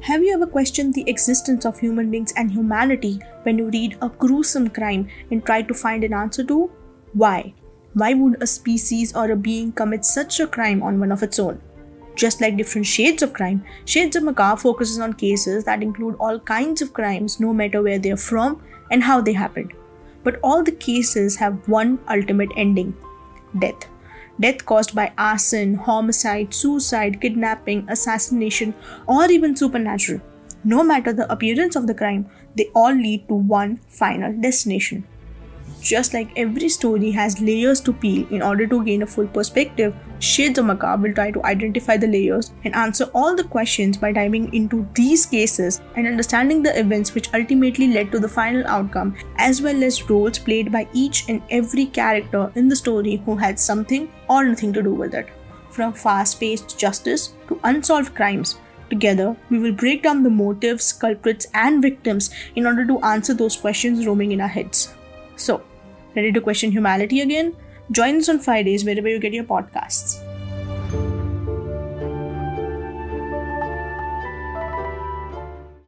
Have you ever questioned the existence of human beings and humanity when you read a gruesome crime and try to find an answer to? Why? Why would a species or a being commit such a crime on one of its own? Just like different shades of crime, Shades of Macabre focuses on cases that include all kinds of crimes, no matter where they are from and how they happened. But all the cases have one ultimate ending death. Death caused by arson, homicide, suicide, kidnapping, assassination, or even supernatural. No matter the appearance of the crime, they all lead to one final destination. Just like every story has layers to peel in order to gain a full perspective, Shades of Macabre will try to identify the layers and answer all the questions by diving into these cases and understanding the events which ultimately led to the final outcome, as well as roles played by each and every character in the story who had something or nothing to do with it. From fast paced justice to unsolved crimes, Together, we will break down the motives, culprits, and victims in order to answer those questions roaming in our heads. So, ready to question humanity again? Join us on Fridays wherever you get your podcasts.